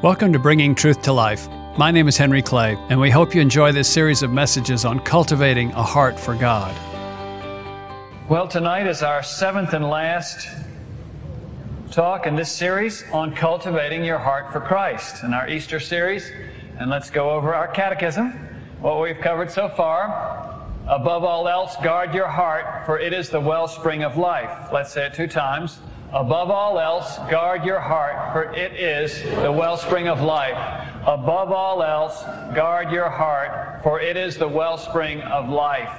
Welcome to Bringing Truth to Life. My name is Henry Clay, and we hope you enjoy this series of messages on cultivating a heart for God. Well, tonight is our seventh and last talk in this series on cultivating your heart for Christ in our Easter series. And let's go over our catechism, what we've covered so far. Above all else, guard your heart, for it is the wellspring of life. Let's say it two times. Above all else, guard your heart, for it is the wellspring of life. Above all else, guard your heart, for it is the wellspring of life.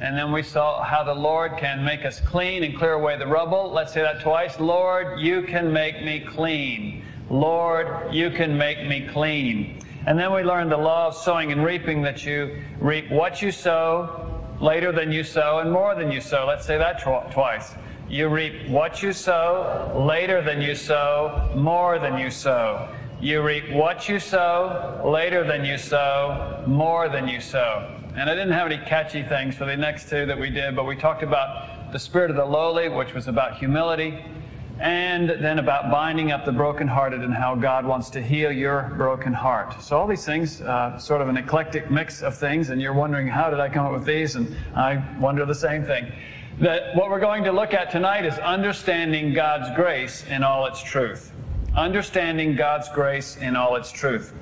And then we saw how the Lord can make us clean and clear away the rubble. Let's say that twice. Lord, you can make me clean. Lord, you can make me clean. And then we learned the law of sowing and reaping that you reap what you sow later than you sow and more than you sow. Let's say that tw- twice. You reap what you sow later than you sow, more than you sow. You reap what you sow later than you sow, more than you sow. And I didn't have any catchy things for the next two that we did, but we talked about the spirit of the lowly, which was about humility, and then about binding up the brokenhearted and how God wants to heal your broken heart. So all these things, uh, sort of an eclectic mix of things, and you're wondering how did I come up with these? And I wonder the same thing that what we're going to look at tonight is understanding God's grace in all its truth. Understanding God's grace in all its truth.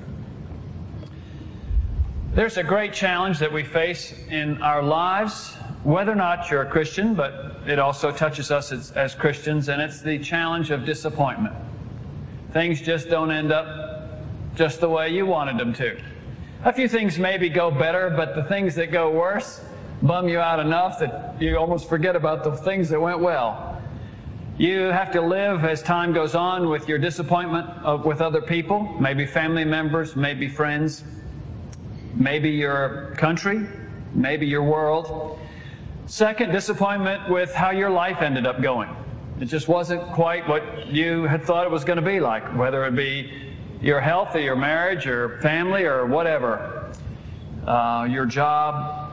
There's a great challenge that we face in our lives, whether or not you're a Christian, but it also touches us as, as Christians, and it's the challenge of disappointment. Things just don't end up just the way you wanted them to. A few things maybe go better, but the things that go worse, bum you out enough that you almost forget about the things that went well. You have to live as time goes on with your disappointment of, with other people, maybe family members, maybe friends, maybe your country, maybe your world. Second, disappointment with how your life ended up going. It just wasn't quite what you had thought it was going to be like, whether it be your health or your marriage or family or whatever, uh, your job,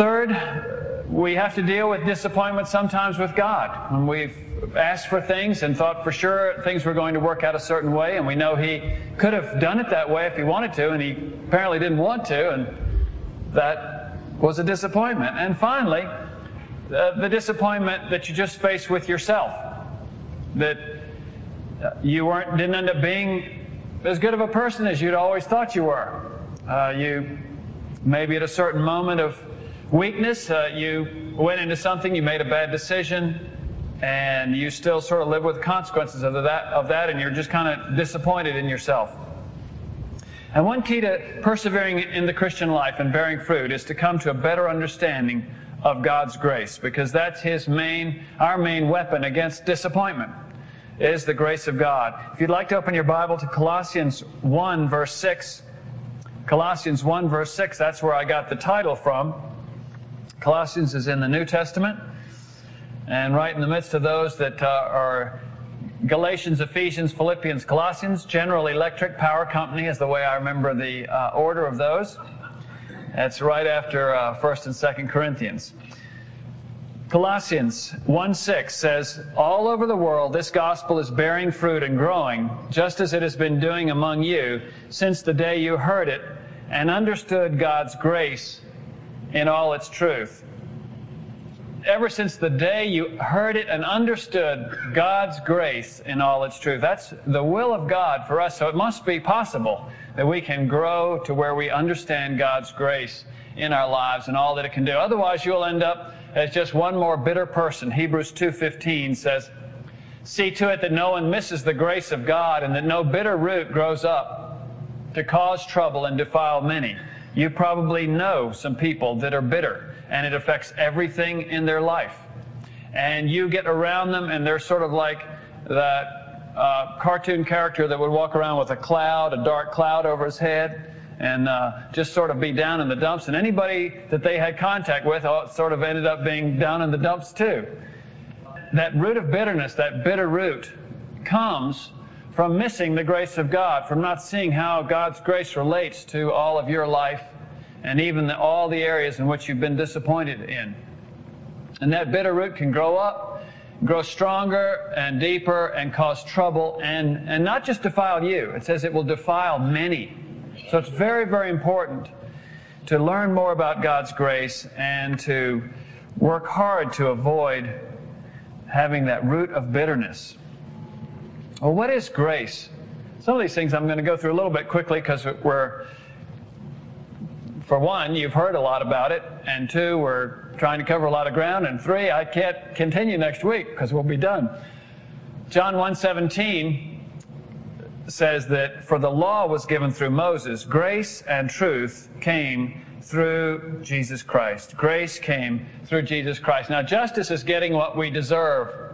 Third, we have to deal with disappointment sometimes with God. When we've asked for things and thought for sure things were going to work out a certain way, and we know He could have done it that way if He wanted to, and He apparently didn't want to, and that was a disappointment. And finally, uh, the disappointment that you just face with yourself. That you weren't, didn't end up being as good of a person as you'd always thought you were. Uh, you maybe at a certain moment of Weakness, uh, you went into something, you made a bad decision, and you still sort of live with the consequences of that, of that and you're just kind of disappointed in yourself. And one key to persevering in the Christian life and bearing fruit is to come to a better understanding of God's grace, because that's His main, our main weapon against disappointment is the grace of God. If you'd like to open your Bible to Colossians 1, verse 6, Colossians 1, verse 6, that's where I got the title from. Colossians is in the New Testament, and right in the midst of those that uh, are Galatians, Ephesians, Philippians, Colossians, General Electric Power Company is the way I remember the uh, order of those. That's right after uh, 1st and 2nd Corinthians. Colossians 1 6 says, All over the world, this gospel is bearing fruit and growing, just as it has been doing among you since the day you heard it and understood God's grace in all its truth. Ever since the day you heard it and understood God's grace in all its truth, that's the will of God for us. So it must be possible that we can grow to where we understand God's grace in our lives and all that it can do. Otherwise, you'll end up as just one more bitter person. Hebrews 2:15 says, "See to it that no one misses the grace of God and that no bitter root grows up to cause trouble and defile many." You probably know some people that are bitter and it affects everything in their life. And you get around them and they're sort of like that uh, cartoon character that would walk around with a cloud, a dark cloud over his head, and uh, just sort of be down in the dumps. And anybody that they had contact with oh, sort of ended up being down in the dumps too. That root of bitterness, that bitter root, comes from missing the grace of God, from not seeing how God's grace relates to all of your life and even the, all the areas in which you've been disappointed in. And that bitter root can grow up grow stronger and deeper and cause trouble and, and not just defile you. It says it will defile many. So it's very, very important to learn more about God's grace and to work hard to avoid having that root of bitterness. Well, what is grace? Some of these things I'm going to go through a little bit quickly because we're, for one, you've heard a lot about it, and two, we're trying to cover a lot of ground, and three, I can't continue next week because we'll be done. John 1:17 says that for the law was given through Moses, grace and truth came through Jesus Christ. Grace came through Jesus Christ. Now, justice is getting what we deserve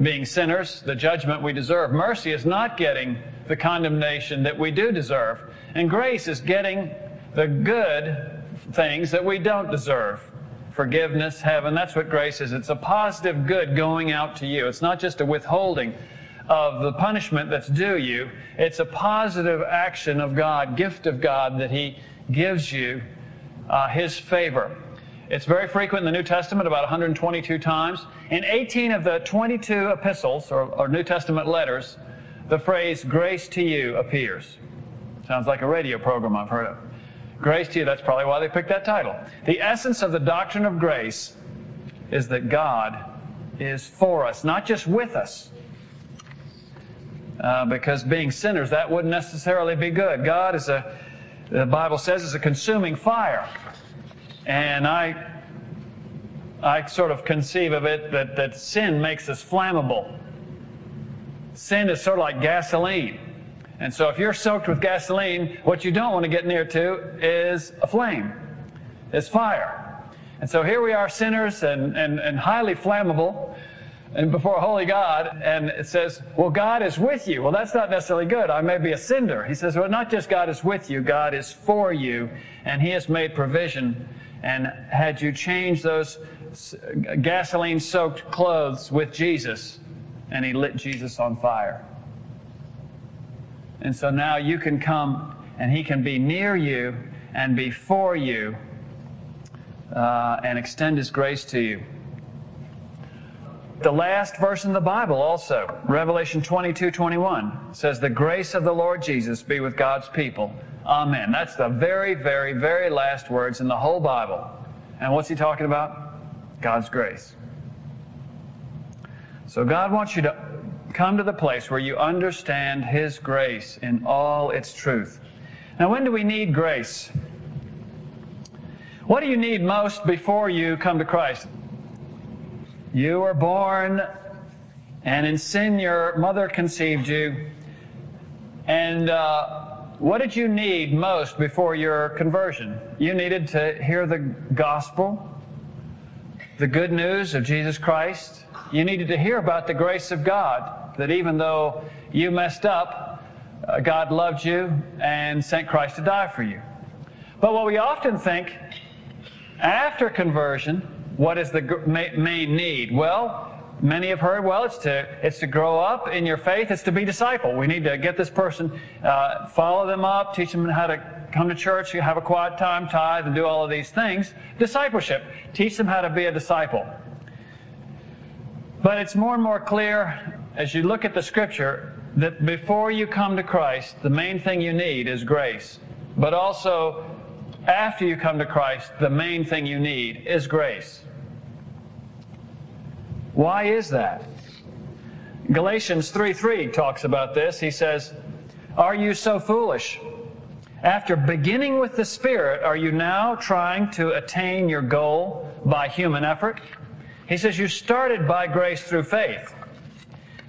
being sinners, the judgment we deserve. Mercy is not getting the condemnation that we do deserve. And grace is getting the good things that we don't deserve. Forgiveness, heaven, that's what grace is. It's a positive good going out to you. It's not just a withholding of the punishment that's due you. It's a positive action of God, gift of God that He gives you, uh, His favor. It's very frequent in the New Testament, about 122 times. In 18 of the 22 epistles or, or New Testament letters, the phrase grace to you appears. Sounds like a radio program I've heard of. Grace to you, that's probably why they picked that title. The essence of the doctrine of grace is that God is for us, not just with us. Uh, because being sinners, that wouldn't necessarily be good. God is a, the Bible says, is a consuming fire. And I, I sort of conceive of it that, that sin makes us flammable. Sin is sort of like gasoline. And so if you're soaked with gasoline, what you don't want to get near to is a flame, is fire. And so here we are, sinners and, and, and highly flammable and before a holy God, and it says, Well, God is with you. Well, that's not necessarily good. I may be a cinder. He says, Well, not just God is with you, God is for you, and He has made provision and had you change those gasoline soaked clothes with Jesus, and he lit Jesus on fire. And so now you can come and he can be near you and before you uh, and extend his grace to you. The last verse in the Bible also, Revelation 22 21, says, The grace of the Lord Jesus be with God's people Amen. That's the very, very, very last words in the whole Bible. And what's he talking about? God's grace. So God wants you to come to the place where you understand His grace in all its truth. Now, when do we need grace? What do you need most before you come to Christ? You were born, and in sin your mother conceived you, and uh, what did you need most before your conversion? You needed to hear the gospel, the good news of Jesus Christ. You needed to hear about the grace of God, that even though you messed up, uh, God loved you and sent Christ to die for you. But what we often think after conversion, what is the main need? Well, Many have heard, well, it's to, it's to grow up in your faith, it's to be disciple. We need to get this person, uh, follow them up, teach them how to come to church, have a quiet time, tithe, and do all of these things. Discipleship. Teach them how to be a disciple. But it's more and more clear as you look at the scripture that before you come to Christ, the main thing you need is grace. But also, after you come to Christ, the main thing you need is grace. Why is that? Galatians 3 3 talks about this. He says, Are you so foolish? After beginning with the Spirit, are you now trying to attain your goal by human effort? He says, You started by grace through faith.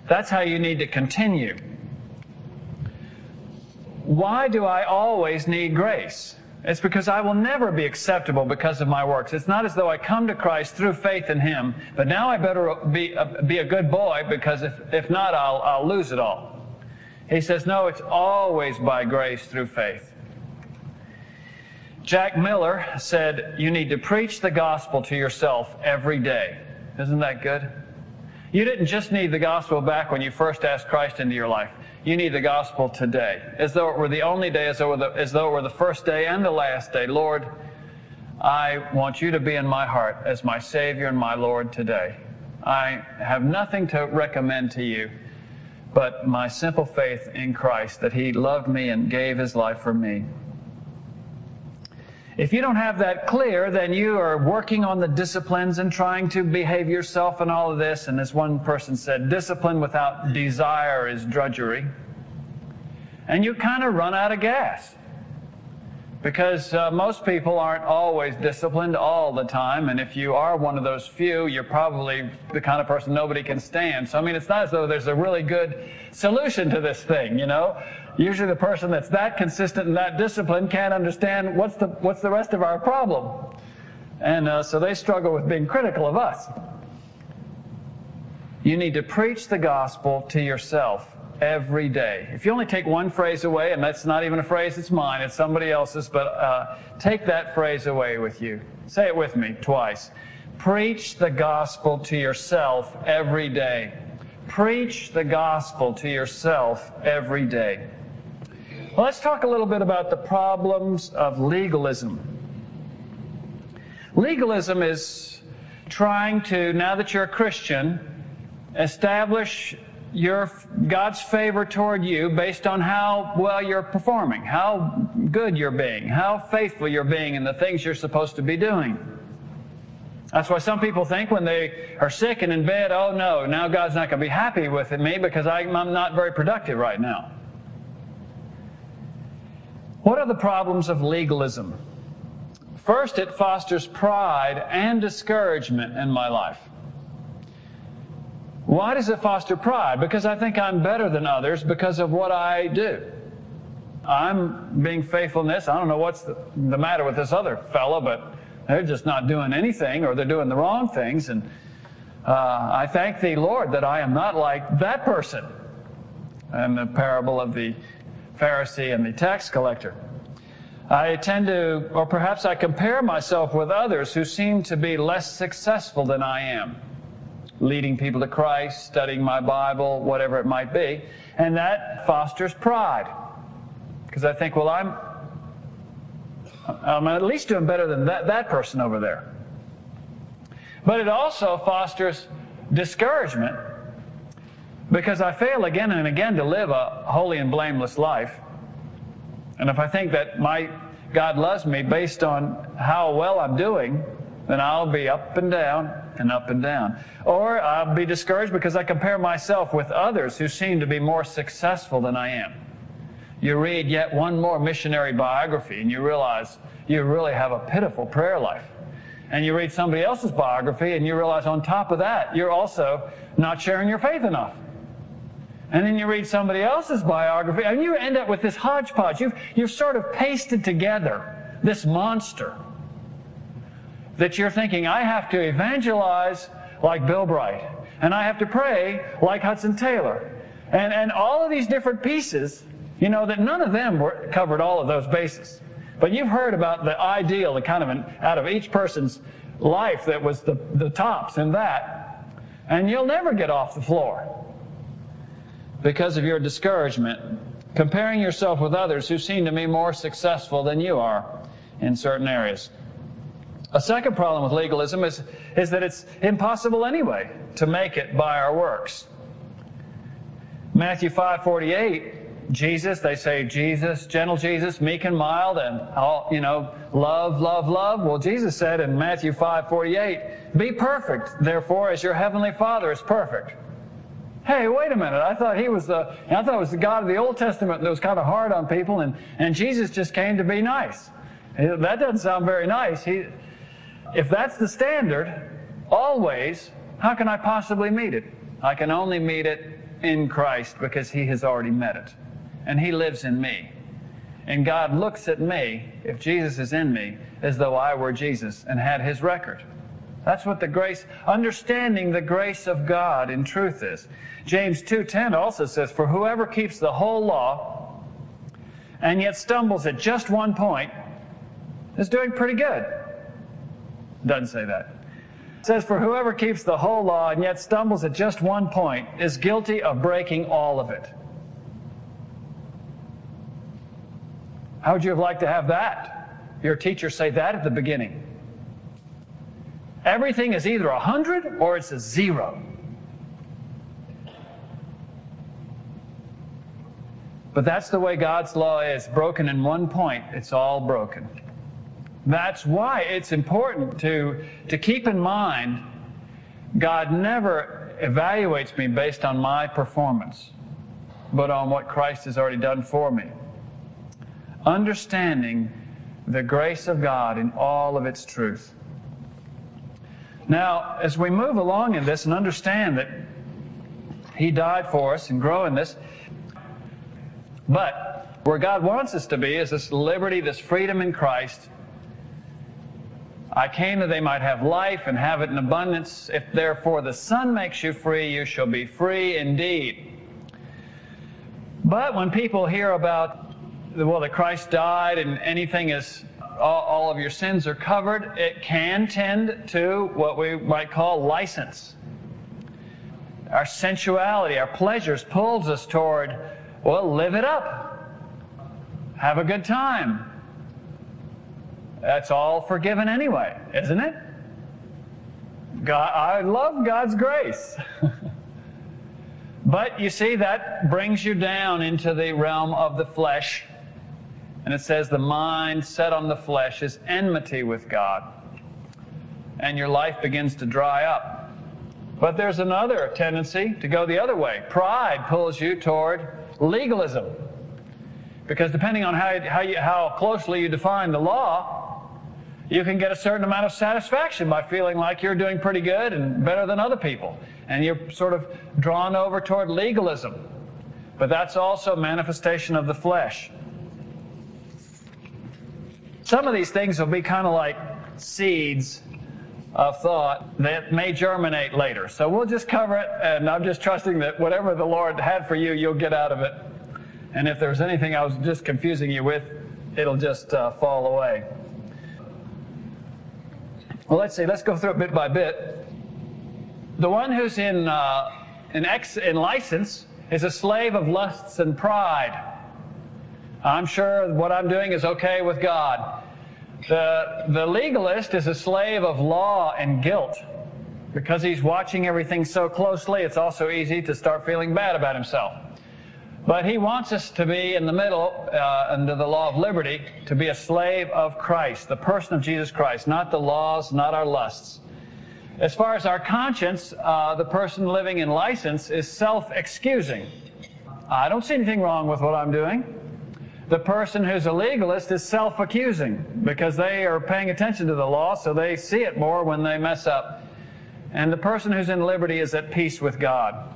That's how you need to continue. Why do I always need grace? It's because I will never be acceptable because of my works. It's not as though I come to Christ through faith in Him, but now I better be a, be a good boy because if, if not, I'll, I'll lose it all. He says, no, it's always by grace through faith. Jack Miller said, You need to preach the gospel to yourself every day. Isn't that good? You didn't just need the gospel back when you first asked Christ into your life. You need the gospel today, as though it were the only day, as though it were the, as though it were the first day and the last day. Lord, I want you to be in my heart as my Savior and my Lord today. I have nothing to recommend to you but my simple faith in Christ that He loved me and gave His life for me. If you don't have that clear, then you are working on the disciplines and trying to behave yourself and all of this. And as one person said, discipline without desire is drudgery. And you kind of run out of gas because uh, most people aren't always disciplined all the time. And if you are one of those few, you're probably the kind of person nobody can stand. So, I mean, it's not as though there's a really good solution to this thing, you know? Usually the person that's that consistent and that disciplined can't understand what's the, what's the rest of our problem. And uh, so they struggle with being critical of us. You need to preach the gospel to yourself every day. If you only take one phrase away, and that's not even a phrase, it's mine, it's somebody else's, but uh, take that phrase away with you. Say it with me twice. Preach the gospel to yourself every day. Preach the gospel to yourself every day. Well, let's talk a little bit about the problems of legalism. Legalism is trying to, now that you're a Christian, establish your God's favor toward you based on how well you're performing, how good you're being, how faithful you're being in the things you're supposed to be doing. That's why some people think when they are sick and in bed, oh no, now God's not going to be happy with me because I'm not very productive right now. What are the problems of legalism? First, it fosters pride and discouragement in my life. Why does it foster pride? Because I think I'm better than others because of what I do. I'm being faithful in this. I don't know what's the, the matter with this other fellow, but they're just not doing anything or they're doing the wrong things. And uh, I thank thee, Lord, that I am not like that person. And the parable of the Pharisee and the tax collector. I tend to, or perhaps I compare myself with others who seem to be less successful than I am leading people to Christ, studying my Bible, whatever it might be. And that fosters pride. Because I think, well, I'm, I'm at least doing better than that, that person over there. But it also fosters discouragement because I fail again and again to live a holy and blameless life. And if I think that my God loves me based on how well I'm doing, then I'll be up and down and up and down. Or I'll be discouraged because I compare myself with others who seem to be more successful than I am. You read yet one more missionary biography and you realize you really have a pitiful prayer life. And you read somebody else's biography and you realize on top of that, you're also not sharing your faith enough. And then you read somebody else's biography and you end up with this hodgepodge. You've, you've sort of pasted together this monster that you're thinking, I have to evangelize like Bill Bright, and I have to pray like Hudson Taylor. And, and all of these different pieces, you know, that none of them were, covered all of those bases. But you've heard about the ideal, the kind of an, out of each person's life that was the, the tops in that. And you'll never get off the floor because of your discouragement, comparing yourself with others who seem to be more successful than you are in certain areas. A second problem with legalism is, is that it's impossible anyway to make it by our works. Matthew 5:48, Jesus, they say Jesus, gentle Jesus, meek and mild, and all, you know, love, love, love. Well, Jesus said in Matthew 5:48, be perfect, therefore, as your heavenly Father is perfect. Hey, wait a minute. I thought he was the I thought it was the God of the Old Testament that was kind of hard on people, and, and Jesus just came to be nice. That doesn't sound very nice. He, if that's the standard, always, how can I possibly meet it? I can only meet it in Christ because He has already met it. And He lives in me. And God looks at me, if Jesus is in me, as though I were Jesus and had His record. That's what the grace, understanding the grace of God in truth is. James 2.10 also says, For whoever keeps the whole law and yet stumbles at just one point is doing pretty good. Doesn't say that. It says, For whoever keeps the whole law and yet stumbles at just one point is guilty of breaking all of it. How would you have liked to have that? Your teacher say that at the beginning. Everything is either a 100 or it's a zero. But that's the way God's law is broken in one point, it's all broken. That's why it's important to, to keep in mind God never evaluates me based on my performance, but on what Christ has already done for me. Understanding the grace of God in all of its truth. Now, as we move along in this and understand that He died for us and grow in this, but where God wants us to be is this liberty, this freedom in Christ. I came that they might have life and have it in abundance. If therefore the Son makes you free, you shall be free indeed. But when people hear about, well, that Christ died and anything is, all, of your sins are covered, it can tend to what we might call license. Our sensuality, our pleasures pulls us toward well, live it up. Have a good time. That's all forgiven anyway, isn't it? God, I love God's grace. but you see, that brings you down into the realm of the flesh. And it says the mind set on the flesh is enmity with God. And your life begins to dry up. But there's another tendency to go the other way. Pride pulls you toward legalism. Because depending on how, how, you, how closely you define the law, you can get a certain amount of satisfaction by feeling like you're doing pretty good and better than other people. And you're sort of drawn over toward legalism. But that's also manifestation of the flesh. Some of these things will be kind of like seeds of thought that may germinate later. So we'll just cover it, and I'm just trusting that whatever the Lord had for you, you'll get out of it. And if there's anything I was just confusing you with, it'll just uh, fall away. Well, let's see. Let's go through it bit by bit. The one who's in uh, in, ex- in license is a slave of lusts and pride. I'm sure what I'm doing is okay with God. The, the legalist is a slave of law and guilt. Because he's watching everything so closely, it's also easy to start feeling bad about himself. But he wants us to be in the middle, uh, under the law of liberty, to be a slave of Christ, the person of Jesus Christ, not the laws, not our lusts. As far as our conscience, uh, the person living in license is self excusing. I don't see anything wrong with what I'm doing. The person who's a legalist is self accusing because they are paying attention to the law, so they see it more when they mess up. And the person who's in liberty is at peace with God.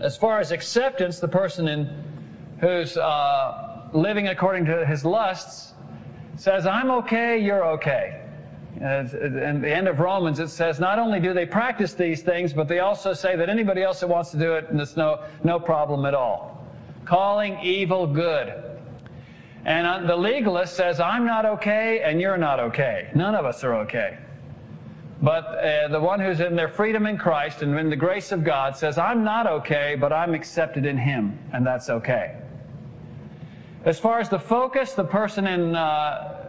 As far as acceptance, the person in, who's uh, living according to his lusts says, I'm okay, you're okay. At the end of Romans, it says, not only do they practice these things, but they also say that anybody else that wants to do it, it's no, no problem at all. Calling evil good. And the legalist says, I'm not okay and you're not okay. None of us are okay. But uh, the one who's in their freedom in Christ and in the grace of God says, I'm not okay, but I'm accepted in Him, and that's okay. As far as the focus, the person in uh,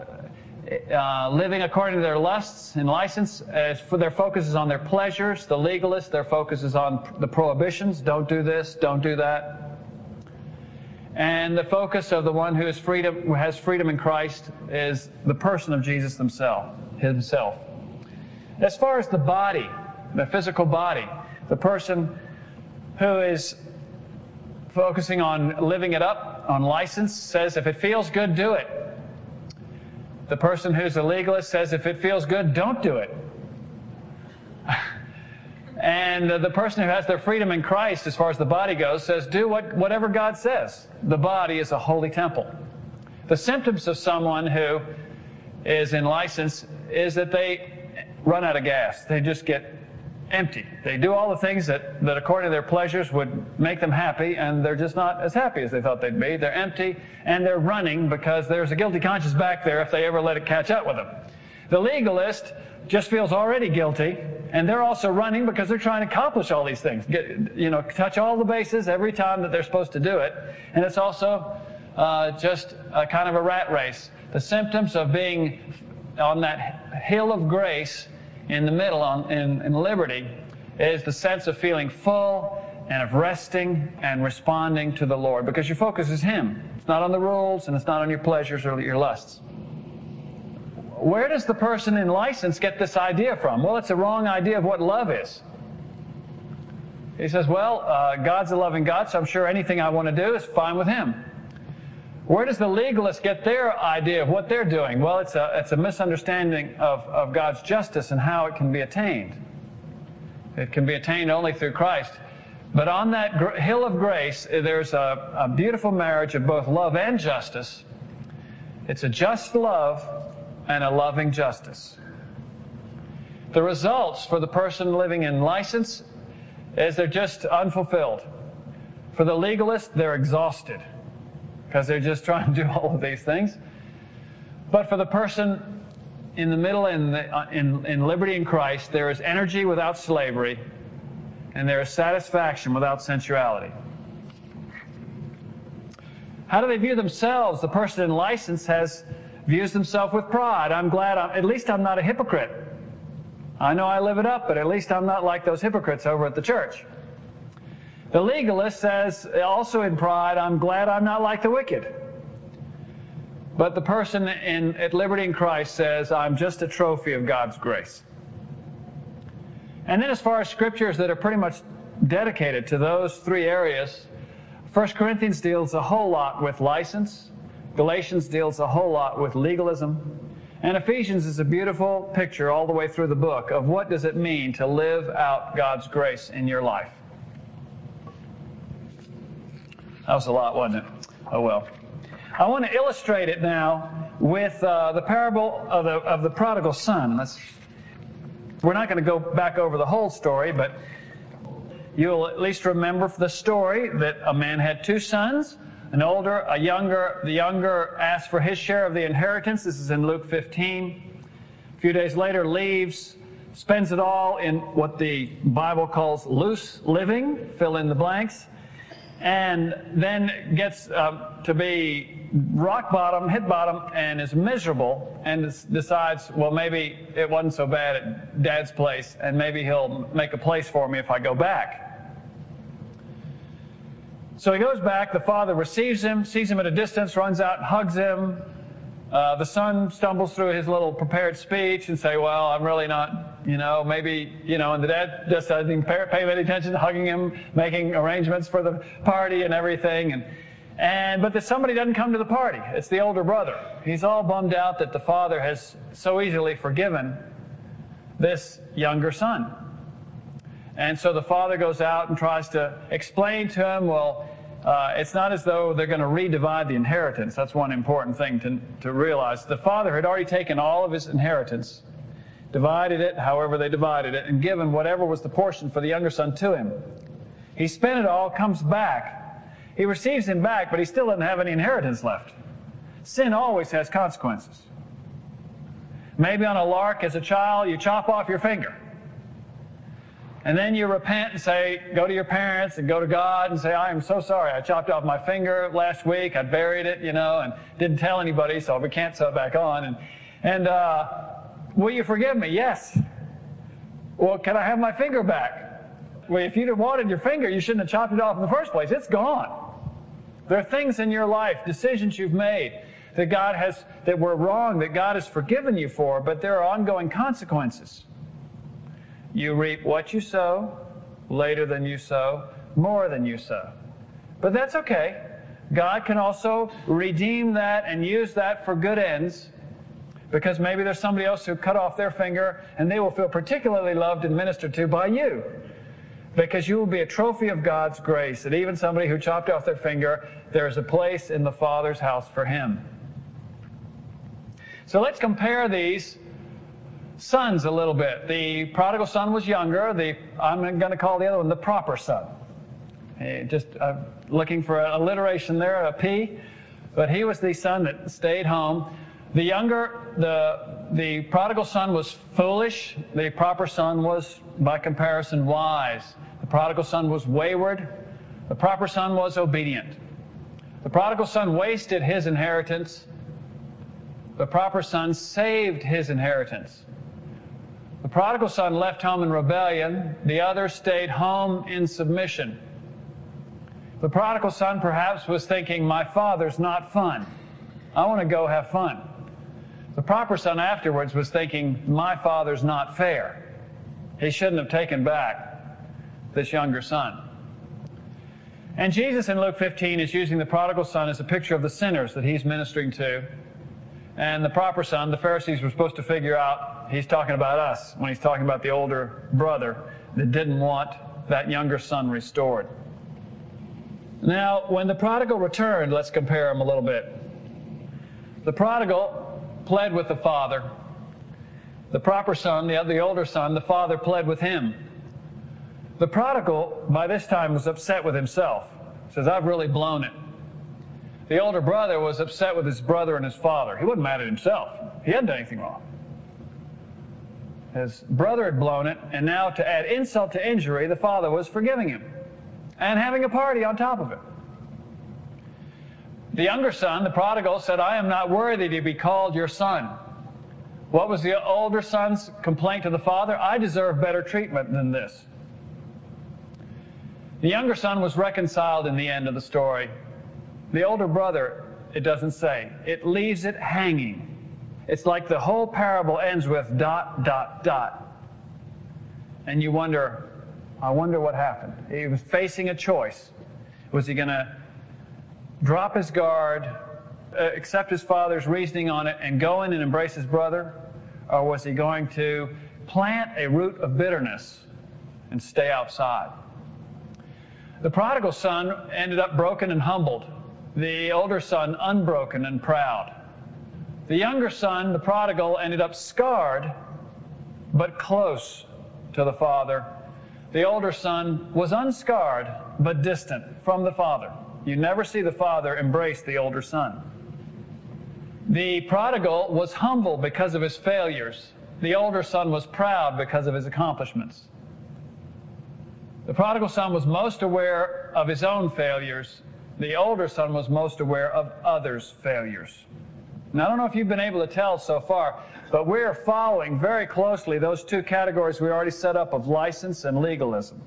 uh, living according to their lusts and license, for their focus is on their pleasures. The legalist, their focus is on the prohibitions. Don't do this, don't do that. And the focus of the one who freedom, who has freedom in Christ is the person of Jesus himself, himself. As far as the body, the physical body, the person who is focusing on living it up, on license, says if it feels good, do it. The person who's a legalist says if it feels good, don't do it. And the person who has their freedom in Christ, as far as the body goes, says, do what, whatever God says. The body is a holy temple. The symptoms of someone who is in license is that they run out of gas. They just get empty. They do all the things that, that according to their pleasures would make them happy, and they're just not as happy as they thought they'd be. They're empty, and they're running because there's a guilty conscience back there if they ever let it catch up with them. The legalist just feels already guilty, and they're also running because they're trying to accomplish all these things. Get, you know, touch all the bases every time that they're supposed to do it, and it's also uh, just a kind of a rat race. The symptoms of being on that hill of grace in the middle on, in, in liberty is the sense of feeling full and of resting and responding to the Lord because your focus is Him. It's not on the rules and it's not on your pleasures or your lusts. Where does the person in license get this idea from? Well, it's a wrong idea of what love is. He says, Well, uh, God's a loving God, so I'm sure anything I want to do is fine with Him. Where does the legalist get their idea of what they're doing? Well, it's a, it's a misunderstanding of, of God's justice and how it can be attained. It can be attained only through Christ. But on that gr- hill of grace, eh, there's a, a beautiful marriage of both love and justice. It's a just love and a loving justice. The results for the person living in license is they're just unfulfilled. For the legalist, they're exhausted because they're just trying to do all of these things. But for the person in the middle, in, the, uh, in, in liberty in Christ, there is energy without slavery, and there is satisfaction without sensuality. How do they view themselves? The person in license has views himself with pride. I'm glad I'm, at least I'm not a hypocrite. I know I live it up, but at least I'm not like those hypocrites over at the church. The legalist says, also in pride, I'm glad I'm not like the wicked. But the person in, at liberty in Christ says, I'm just a trophy of God's grace. And then, as far as scriptures that are pretty much dedicated to those three areas, 1 Corinthians deals a whole lot with license, Galatians deals a whole lot with legalism, and Ephesians is a beautiful picture all the way through the book of what does it mean to live out God's grace in your life. That was a lot, wasn't it? Oh well. I want to illustrate it now with uh, the parable of the, of the prodigal son. Let's, we're not going to go back over the whole story, but you'll at least remember the story that a man had two sons, an older, a younger. The younger asks for his share of the inheritance. This is in Luke 15. A few days later, leaves, spends it all in what the Bible calls loose living, fill in the blanks, and then gets uh, to be rock bottom, hit bottom, and is miserable and decides, well, maybe it wasn't so bad at dad's place, and maybe he'll make a place for me if I go back. So he goes back. The father receives him, sees him at a distance, runs out and hugs him. Uh, the son stumbles through his little prepared speech and say, "Well, I'm really not, you know, maybe, you know." And the dad just doesn't pay, pay any attention, hugging him, making arrangements for the party and everything. And and but that somebody doesn't come to the party. It's the older brother. He's all bummed out that the father has so easily forgiven this younger son. And so the father goes out and tries to explain to him, well, uh, it's not as though they're going to redivide the inheritance. That's one important thing to, to realize. The father had already taken all of his inheritance, divided it however they divided it, and given whatever was the portion for the younger son to him. He spent it all, comes back. He receives him back, but he still doesn't have any inheritance left. Sin always has consequences. Maybe on a lark as a child, you chop off your finger. And then you repent and say, go to your parents and go to God and say, I am so sorry. I chopped off my finger last week. I buried it, you know, and didn't tell anybody, so we can't sew it back on. And, and uh, will you forgive me? Yes. Well, can I have my finger back? Well, if you'd have wanted your finger, you shouldn't have chopped it off in the first place. It's gone. There are things in your life, decisions you've made that God has, that were wrong, that God has forgiven you for, but there are ongoing consequences. You reap what you sow, later than you sow, more than you sow. But that's okay. God can also redeem that and use that for good ends because maybe there's somebody else who cut off their finger and they will feel particularly loved and ministered to by you because you will be a trophy of God's grace that even somebody who chopped off their finger, there is a place in the Father's house for him. So let's compare these sons a little bit. The prodigal son was younger. The I'm going to call the other one the proper son. Just uh, looking for a alliteration there, a P. But he was the son that stayed home. The younger, the, the prodigal son was foolish. The proper son was, by comparison, wise. The prodigal son was wayward. The proper son was obedient. The prodigal son wasted his inheritance. The proper son saved his inheritance. The prodigal son left home in rebellion, the other stayed home in submission. The prodigal son perhaps was thinking, My father's not fun. I want to go have fun. The proper son afterwards was thinking, My father's not fair. He shouldn't have taken back this younger son. And Jesus in Luke 15 is using the prodigal son as a picture of the sinners that he's ministering to. And the proper son, the Pharisees were supposed to figure out he's talking about us when he's talking about the older brother that didn't want that younger son restored. Now, when the prodigal returned, let's compare them a little bit. The prodigal pled with the father. The proper son, the, the older son, the father pled with him. The prodigal, by this time, was upset with himself. Says, I've really blown it. The older brother was upset with his brother and his father. He wasn't mad at himself. He hadn't done anything wrong. His brother had blown it, and now to add insult to injury, the father was forgiving him and having a party on top of it. The younger son, the prodigal, said, I am not worthy to be called your son. What was the older son's complaint to the father? I deserve better treatment than this. The younger son was reconciled in the end of the story. The older brother, it doesn't say. It leaves it hanging. It's like the whole parable ends with dot, dot, dot. And you wonder, I wonder what happened. He was facing a choice. Was he going to drop his guard, uh, accept his father's reasoning on it, and go in and embrace his brother? Or was he going to plant a root of bitterness and stay outside? The prodigal son ended up broken and humbled, the older son unbroken and proud. The younger son, the prodigal, ended up scarred but close to the father. The older son was unscarred but distant from the father. You never see the father embrace the older son. The prodigal was humble because of his failures. The older son was proud because of his accomplishments. The prodigal son was most aware of his own failures. The older son was most aware of others' failures. Now, I don't know if you've been able to tell so far, but we're following very closely those two categories we already set up of license and legalism.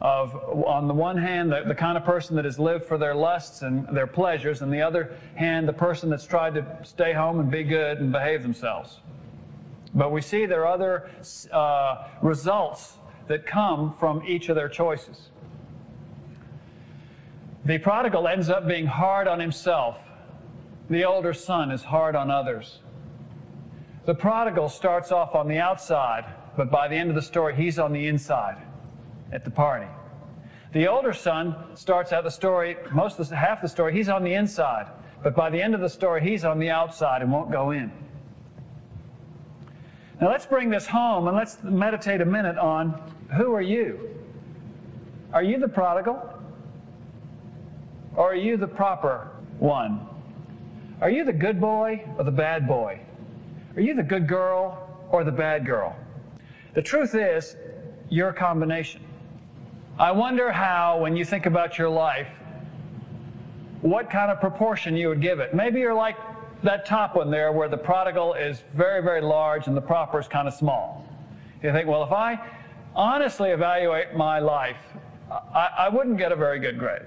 Of, on the one hand, the, the kind of person that has lived for their lusts and their pleasures, and the other hand, the person that's tried to stay home and be good and behave themselves. But we see there are other uh, results that come from each of their choices. The prodigal ends up being hard on himself. The older son is hard on others. The prodigal starts off on the outside, but by the end of the story, he's on the inside at the party. The older son starts out the story, most of the, half the story, he's on the inside, but by the end of the story, he's on the outside and won't go in. Now let's bring this home and let's meditate a minute on who are you? Are you the prodigal? Or are you the proper one? Are you the good boy or the bad boy? Are you the good girl or the bad girl? The truth is, you're a combination. I wonder how, when you think about your life, what kind of proportion you would give it. Maybe you're like that top one there where the prodigal is very, very large and the proper is kind of small. You think, well, if I honestly evaluate my life, I, I wouldn't get a very good grade.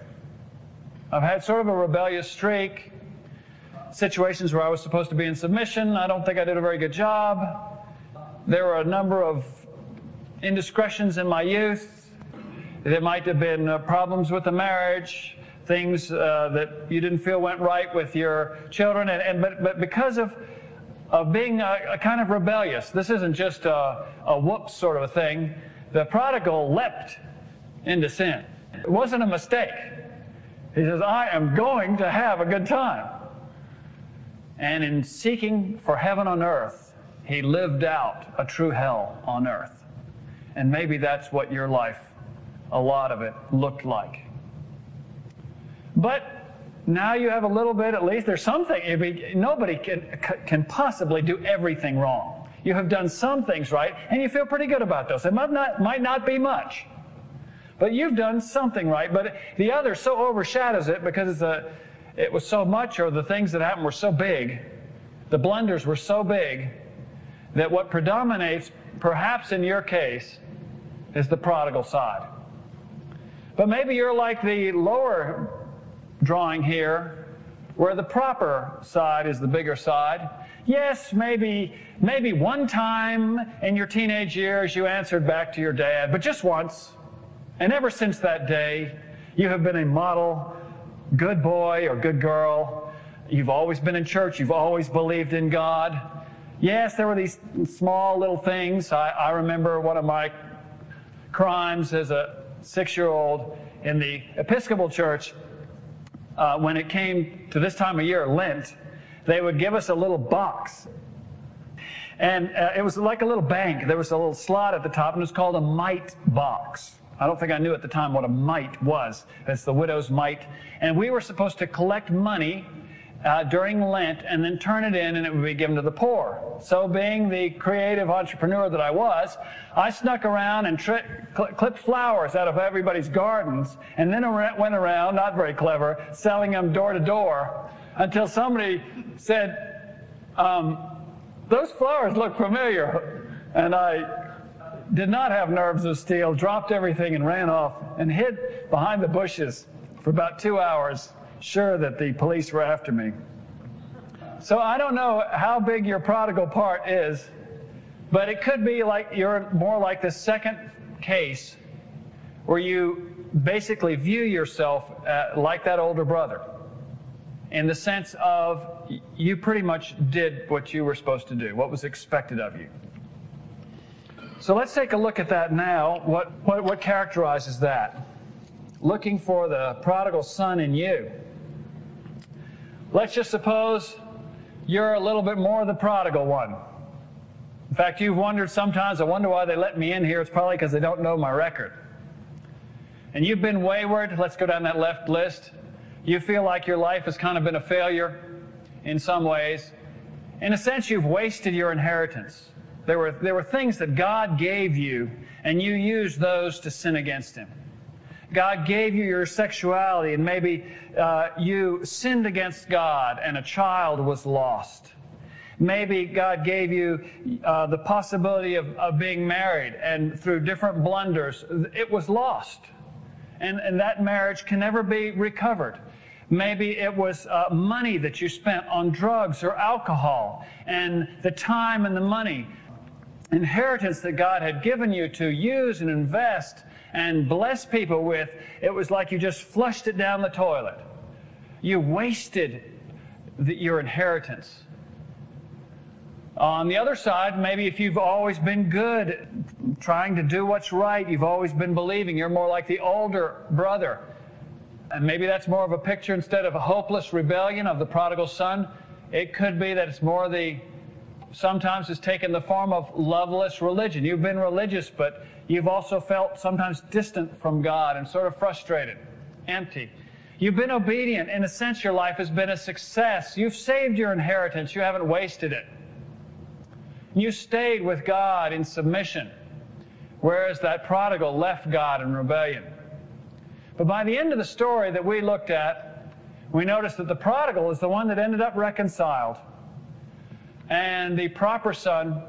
I've had sort of a rebellious streak, situations where I was supposed to be in submission. I don't think I did a very good job. There were a number of indiscretions in my youth. There might have been uh, problems with the marriage, things uh, that you didn't feel went right with your children. And, and but, but because of of being a, a, kind of rebellious. This isn't just a, a whoops sort of a thing the prodigal leapt into sin. It wasn't a mistake. He says, I am going to have a good time. And in seeking for heaven on earth, he lived out a true hell on earth. And maybe that's what your life, a lot of it, looked like. But now you have a little bit, at least there's something. Nobody can, can possibly do everything wrong. You have done some things right, and you feel pretty good about those. It might not, might not be much, but you've done something right. But the other so overshadows it because a, it was so much, or the things that happened were so big, the blunders were so big, that what predominates perhaps in your case, is the prodigal side. But maybe you're like the lower drawing here, where the proper side is the bigger side. Yes, maybe maybe one time in your teenage years you answered back to your dad, but just once. And ever since that day, you have been a model good boy or good girl. You've always been in church. You've always believed in God. Yes, there were these small little things. I, I remember one of my crimes as a six year old in the Episcopal Church. Uh, when it came to this time of year, Lent, they would give us a little box. And uh, it was like a little bank. There was a little slot at the top, and it was called a mite box. I don't think I knew at the time what a mite was. It's the widow's mite. And we were supposed to collect money uh, during Lent and then turn it in and it would be given to the poor. So, being the creative entrepreneur that I was, I snuck around and tri- cl- clipped flowers out of everybody's gardens and then went around, not very clever, selling them door to door until somebody said, um, Those flowers look familiar. And I did not have nerves of steel, dropped everything and ran off and hid behind the bushes for about two hours, sure that the police were after me. So I don't know how big your prodigal part is, but it could be like you're more like the second case where you basically view yourself uh, like that older brother in the sense of you pretty much did what you were supposed to do, what was expected of you. So let's take a look at that now. What, what, what characterizes that? Looking for the prodigal son in you. Let's just suppose you're a little bit more the prodigal one. In fact, you've wondered sometimes, I wonder why they let me in here. It's probably because they don't know my record. And you've been wayward. Let's go down that left list. You feel like your life has kind of been a failure in some ways. In a sense, you've wasted your inheritance. There were, there were things that God gave you, and you used those to sin against Him. God gave you your sexuality, and maybe uh, you sinned against God, and a child was lost. Maybe God gave you uh, the possibility of, of being married, and through different blunders, it was lost. And, and that marriage can never be recovered. Maybe it was uh, money that you spent on drugs or alcohol, and the time and the money inheritance that God had given you to use and invest and bless people with, it was like you just flushed it down the toilet. You wasted the, your inheritance. On the other side, maybe if you've always been good, trying to do what's right, you've always been believing, you're more like the older brother. And maybe that's more of a picture instead of a hopeless rebellion of the prodigal son. It could be that it's more the sometimes has taken the form of loveless religion. You've been religious, but you've also felt sometimes distant from God and sort of frustrated, empty. You've been obedient. In a sense, your life has been a success. You've saved your inheritance, you haven't wasted it. You stayed with God in submission, whereas that prodigal left God in rebellion. But by the end of the story that we looked at, we noticed that the prodigal is the one that ended up reconciled and the proper son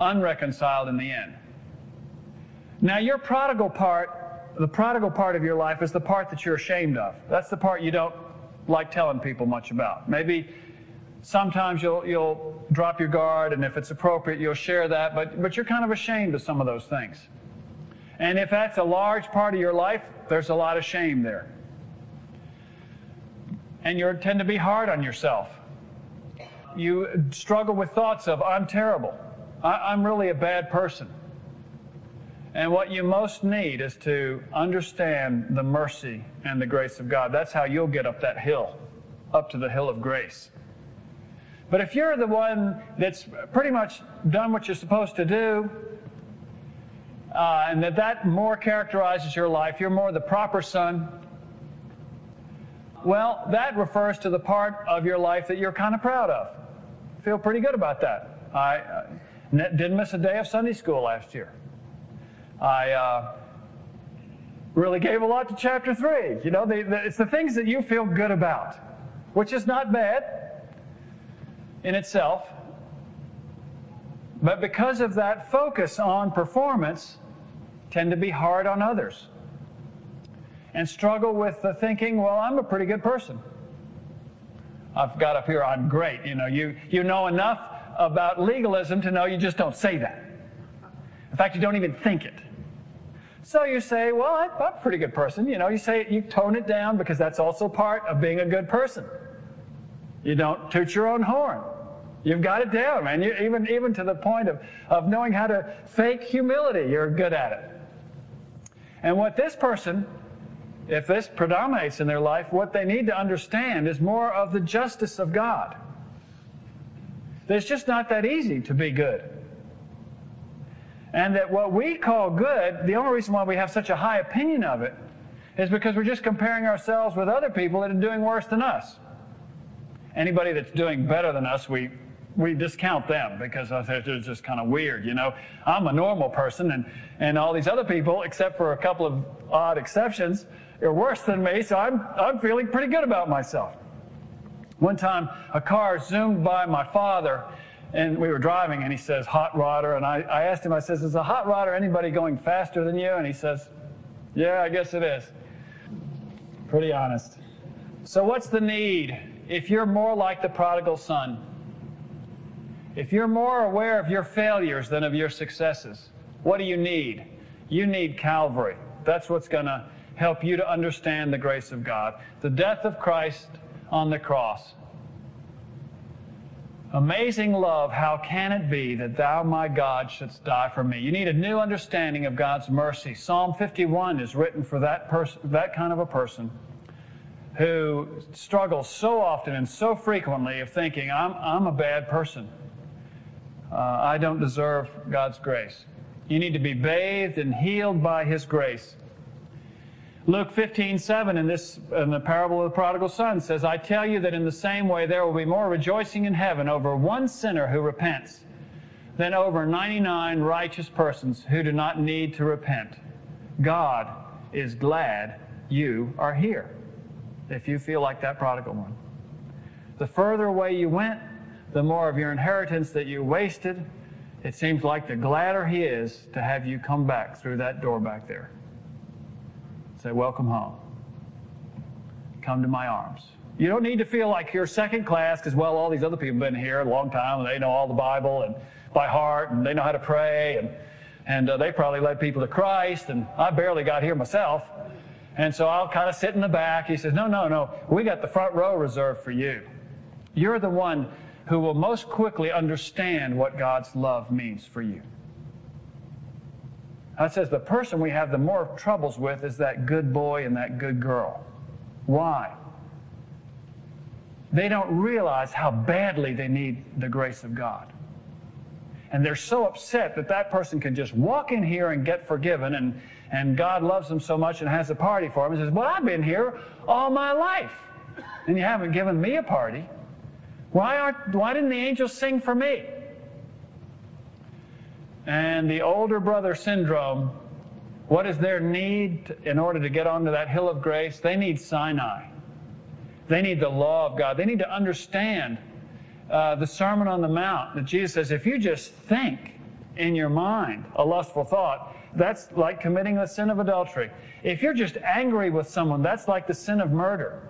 unreconciled in the end. Now, your prodigal part, the prodigal part of your life is the part that you're ashamed of. That's the part you don't like telling people much about. Maybe sometimes you'll, you'll drop your guard, and if it's appropriate, you'll share that, but, but you're kind of ashamed of some of those things. And if that's a large part of your life, there's a lot of shame there. And you tend to be hard on yourself you struggle with thoughts of, I'm terrible. I, am really a bad person. And what you most need is to understand the mercy and the grace of God. That's how you'll get up that hill, up to the hill of grace. But if you're the one that's pretty much done what you're supposed to do, uh, and that that more characterizes your life, you're more the proper son, well, that refers to the part of your life that you're kind of proud of feel pretty good about that. I uh, didn't miss a day of Sunday school last year. I uh, really gave a lot to chapter 3. You know, the, the, it's the things that you feel good about, which is not bad in itself. but because of that focus on performance, tend to be hard on others and struggle with the thinking, well, I'm a pretty good person. I've got up here, I'm great. You know, you, you know enough about legalism to know you just don't say that. In fact, you don't even think it. So you say, well, I'm a pretty good person. You know, you say, you tone it down because that's also part of being a good person. You don't toot your own horn. You've got it down, man. You, even, even to the point of, of knowing how to fake humility, you're good at it. And what this person, if this predominates in their life, what they need to understand is more of the justice of God. That it's just not that easy to be good. And that what we call good, the only reason why we have such a high opinion of it is because we're just comparing ourselves with other people that are doing worse than us. Anybody that's doing better than us, we we discount them because they're just kind of weird, you know. I'm a normal person, and, and all these other people, except for a couple of odd exceptions, are worse than me, so I'm, I'm feeling pretty good about myself. One time, a car zoomed by my father, and we were driving, and he says, hot rodder. And I, I asked him, I says, is a hot rodder anybody going faster than you? And he says, yeah, I guess it is. Pretty honest. So what's the need? If you're more like the prodigal son, if you're more aware of your failures than of your successes, what do you need? You need Calvary. That's what's going to help you to understand the grace of God. The death of Christ on the cross. Amazing love, how can it be that thou, my God, shouldst die for me? You need a new understanding of God's mercy. Psalm 51 is written for that person, that kind of a person who struggles so often and so frequently of thinking, I'm, I'm a bad person uh, I don't deserve God's grace. You need to be bathed and healed by His grace. Luke 15, 7 in this in the parable of the prodigal son says, I tell you that in the same way there will be more rejoicing in heaven over one sinner who repents than over 99 righteous persons who do not need to repent. God is glad you are here if you feel like that prodigal one. The further away you went, the more of your inheritance that you wasted, it seems like the gladder He is to have you come back through that door back there. Say, Welcome home. Come to my arms. You don't need to feel like you're second class because, well, all these other people have been here a long time and they know all the Bible and by heart and they know how to pray and, and uh, they probably led people to Christ and I barely got here myself. And so I'll kind of sit in the back. He says, No, no, no. We got the front row reserved for you. You're the one who will most quickly understand what God's love means for you. That says the person we have the more troubles with is that good boy and that good girl. Why? They don't realize how badly they need the grace of God. And they're so upset that that person can just walk in here and get forgiven, and, and God loves them so much and has a party for them. And says, Well, I've been here all my life, and you haven't given me a party. Why, aren't, why didn't the angels sing for me? And the older brother syndrome, what is their need in order to get onto that hill of grace? They need Sinai. They need the law of God. They need to understand uh, the Sermon on the Mount that Jesus says, if you just think in your mind a lustful thought, that's like committing the sin of adultery. If you're just angry with someone, that's like the sin of murder.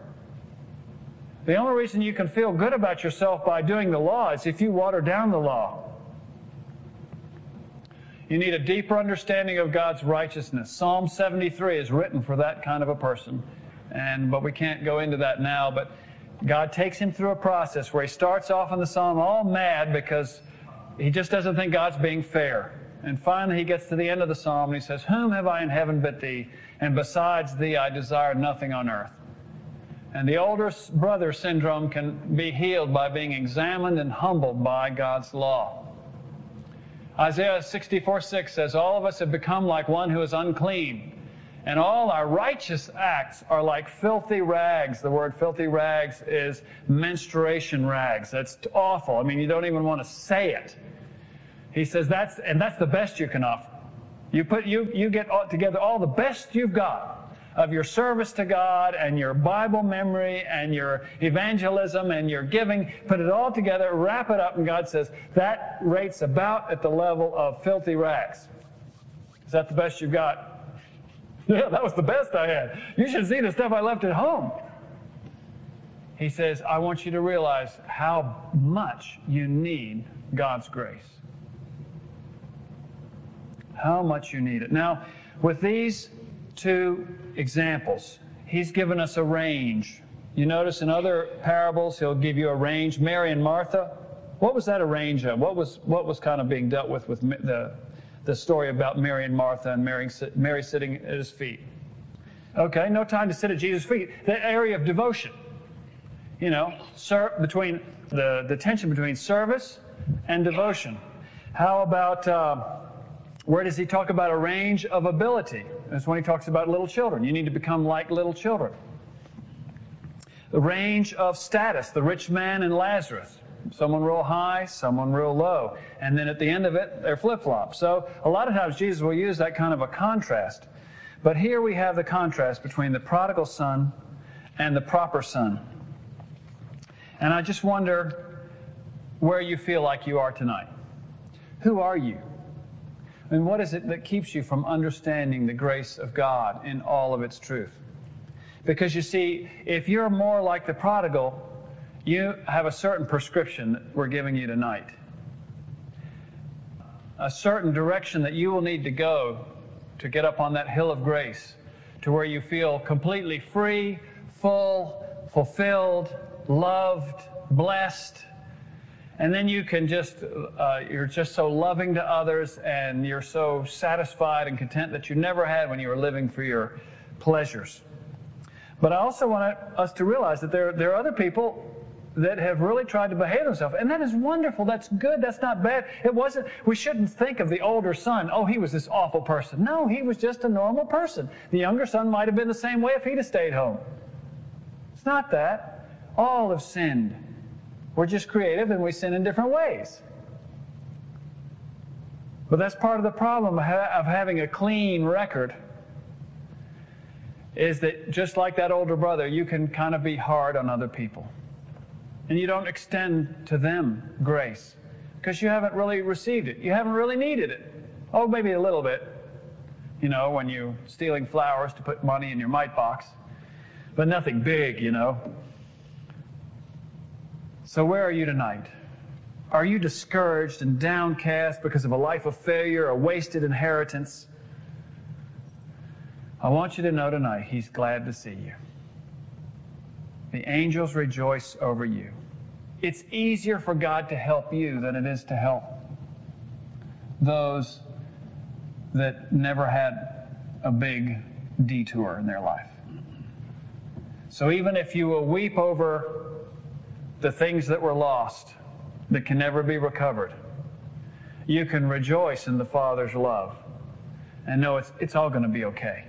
The only reason you can feel good about yourself by doing the law is if you water down the law. You need a deeper understanding of God's righteousness. Psalm 73 is written for that kind of a person. And but we can't go into that now, but God takes him through a process where he starts off in the psalm all mad because he just doesn't think God's being fair. And finally he gets to the end of the psalm and he says, Whom have I in heaven but thee? And besides thee I desire nothing on earth. And the older brother syndrome can be healed by being examined and humbled by God's law. Isaiah 64 6 says, All of us have become like one who is unclean, and all our righteous acts are like filthy rags. The word filthy rags is menstruation rags. That's awful. I mean, you don't even want to say it. He says that's, and that's the best you can offer. You put, you, you get all, together all the best you've got of your service to God and your Bible memory and your evangelism and your giving, put it all together, wrap it up, and God says, that rate's about at the level of filthy rags. Is that the best you've got? Yeah, that was the best I had. You should see the stuff I left at home. He says, I want you to realize how much you need God's grace. How much you need it. Now, with these two examples, he's given us a range. You notice in other parables, he'll give you a range. Mary and Martha, what was that a range of? What was, what was kind of being dealt with with the, the story about Mary and Martha and Mary, Mary sitting at his feet? Okay, no time to sit at Jesus' feet. The area of devotion. You know, ser- between the, the tension between service and devotion. How about uh, where does he talk about a range of ability? That's when he talks about little children. You need to become like little children. The range of status, the rich man and Lazarus. Someone real high, someone real low. And then at the end of it, they're flip flops. So a lot of times Jesus will use that kind of a contrast. But here we have the contrast between the prodigal son and the proper son. And I just wonder where you feel like you are tonight. Who are you? And what is it that keeps you from understanding the grace of God in all of its truth? Because you see, if you're more like the prodigal, you have a certain prescription that we're giving you tonight. A certain direction that you will need to go to get up on that hill of grace to where you feel completely free, full, fulfilled, loved, blessed, and then you can just, uh, you're just so loving to others and you're so satisfied and content that you never had when you were living for your pleasures. But I also want us to realize that there, there are other people that have really tried to behave themselves. And that is wonderful. That's good. That's not bad. It wasn't, we shouldn't think of the older son, oh, he was this awful person. No, he was just a normal person. The younger son might have been the same way if he'd have stayed home. It's not that. All have sinned we're just creative and we sin in different ways. But that's part of the problem of having a clean record is that just like that older brother, you can kind of be hard on other people. And you don't extend to them grace because you haven't really received it. You haven't really needed it. Oh, maybe a little bit, you know, when you're stealing flowers to put money in your mite box, but nothing big, you know. So, where are you tonight? Are you discouraged and downcast because of a life of failure, a wasted inheritance? I want you to know tonight, He's glad to see you. The angels rejoice over you. It's easier for God to help you than it is to help those that never had a big detour in their life. So even if you will weep over the things that were lost that can never be recovered. You can rejoice in the Father's love and know it's, it's all going to be okay.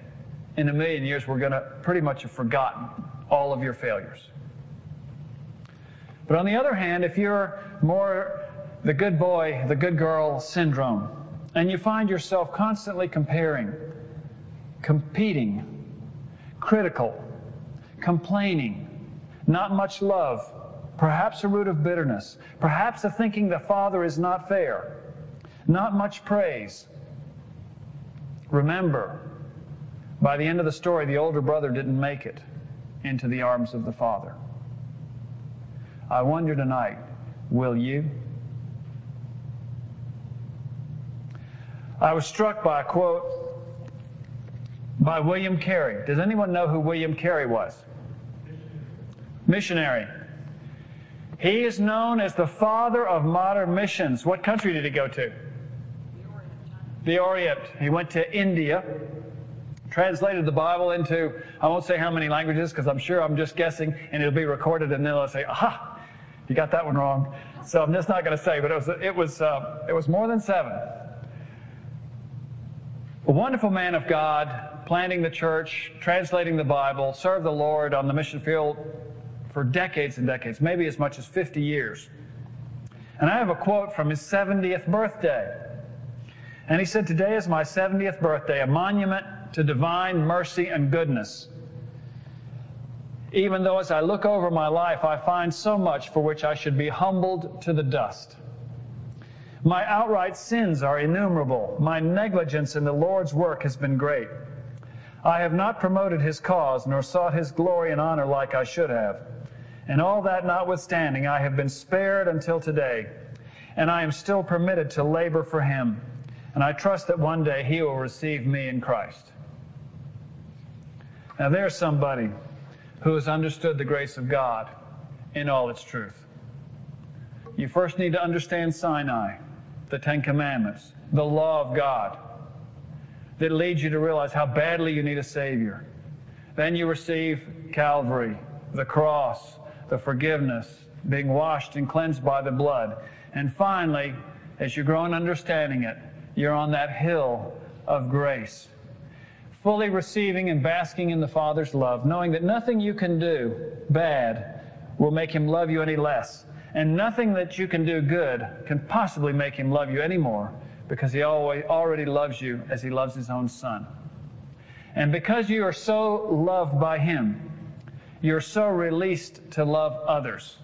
In a million years, we're going to pretty much have forgotten all of your failures. But on the other hand, if you're more the good boy, the good girl syndrome, and you find yourself constantly comparing, competing, critical, complaining, not much love, perhaps a root of bitterness, perhaps a thinking the Father is not fair, not much praise. Remember, by the end of the story, the older brother didn't make it into the arms of the Father. I wonder tonight, will you? I was struck by a quote by William Carey. Does anyone know who William Carey was? Missionary. He is known as the father of modern missions. What country did he go to? The Orient. He went to India, translated the Bible into, I won't say how many languages because I'm sure I'm just guessing, and it'll be recorded, and then they'll say, aha, you got that one wrong. So I'm just not going to say, but it was, it was, uh, it was more than seven. A wonderful man of God, planting the church, translating the Bible, served the Lord on the mission field for decades and decades, maybe as much as 50 years. And I have a quote from his 70th birthday. And he said, Today is my 70th birthday, a monument to divine mercy and goodness. Even though as I look over my life, I find so much for which I should be humbled to the dust. My outright sins are innumerable. My negligence in the Lord's work has been great. I have not promoted his cause, nor sought his glory and honor like I should have. And all that notwithstanding, I have been spared until today, and I am still permitted to labor for him. And I trust that one day he will receive me in Christ. Now, there's somebody who has understood the grace of God in all its truth. You first need to understand Sinai, the Ten Commandments, the law of God that leads you to realize how badly you need a Savior. Then you receive Calvary, the cross, the forgiveness, being washed and cleansed by the blood. And finally, as you grow in understanding it, you're on that hill of grace fully receiving and basking in the Father's love, knowing that nothing you can do bad will make him love you any less, and nothing that you can do good can possibly make him love you any more, because he always, already loves you as he loves his own son. And because you are so loved by him, you're so released to love others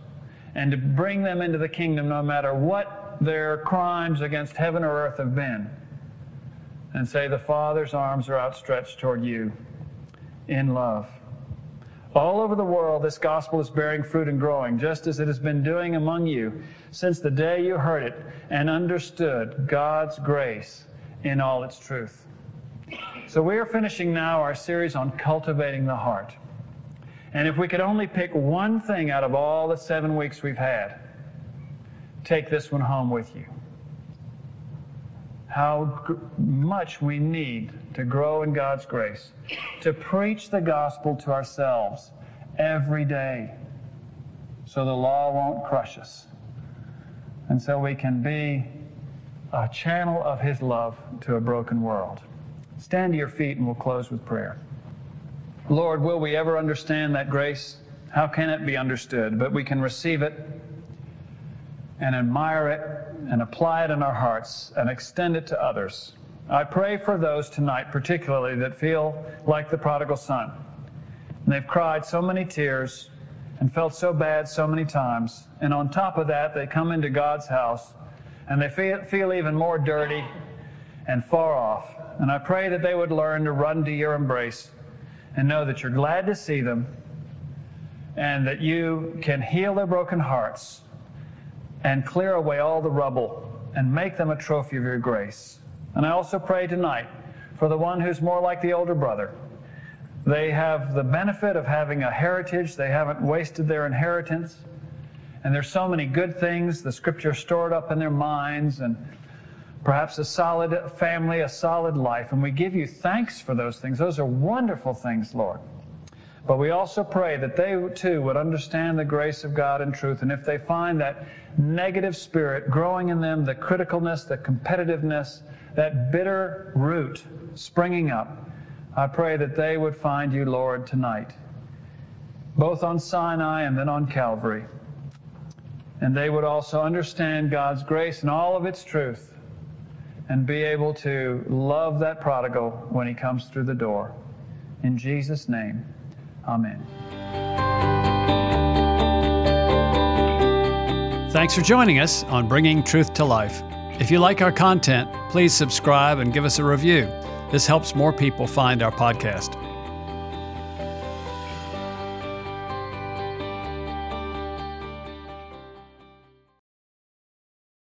and to bring them into the kingdom no matter what their crimes against heaven or earth have been and say, The Father's arms are outstretched toward you in love. All over the world, this gospel is bearing fruit and growing, just as it has been doing among you since the day you heard it and understood God's grace in all its truth. So, we are finishing now our series on cultivating the heart. And if we could only pick one thing out of all the seven weeks we've had, take this one home with you how much we need to grow in God's grace, to preach the gospel to ourselves every day so the law won't crush us. And so we can be a channel of His love to a broken world. Stand to your feet and we'll close with prayer. Lord, will we ever understand that grace? How can it be understood? But we can receive it and admire it and apply it in our hearts and extend it to others. I pray for those tonight, particularly, that feel like the prodigal son. And they've cried so many tears and felt so bad so many times. And on top of that, they come into God's house and they feel, feel even more dirty and far off. And I pray that they would learn to run to your embrace and know that you're glad to see them and that you can heal their broken hearts and clear away all the rubble and make them a trophy of your grace. And I also pray tonight for the one who's more like the older brother. They have the benefit of having a heritage, they haven't wasted their inheritance. And there's so many good things, the scripture stored up in their minds, and perhaps a solid family, a solid life. And we give you thanks for those things. Those are wonderful things, Lord. But we also pray that they too would understand the grace of God and truth. And if they find that negative spirit growing in them, the criticalness, the competitiveness, that bitter root springing up, I pray that they would find you, Lord, tonight, both on Sinai and then on Calvary. And they would also understand God's grace and all of its truth and be able to love that prodigal when he comes through the door. In Jesus' name. Amen. Thanks for joining us on Bringing Truth to Life. If you like our content, please subscribe and give us a review. This helps more people find our podcast.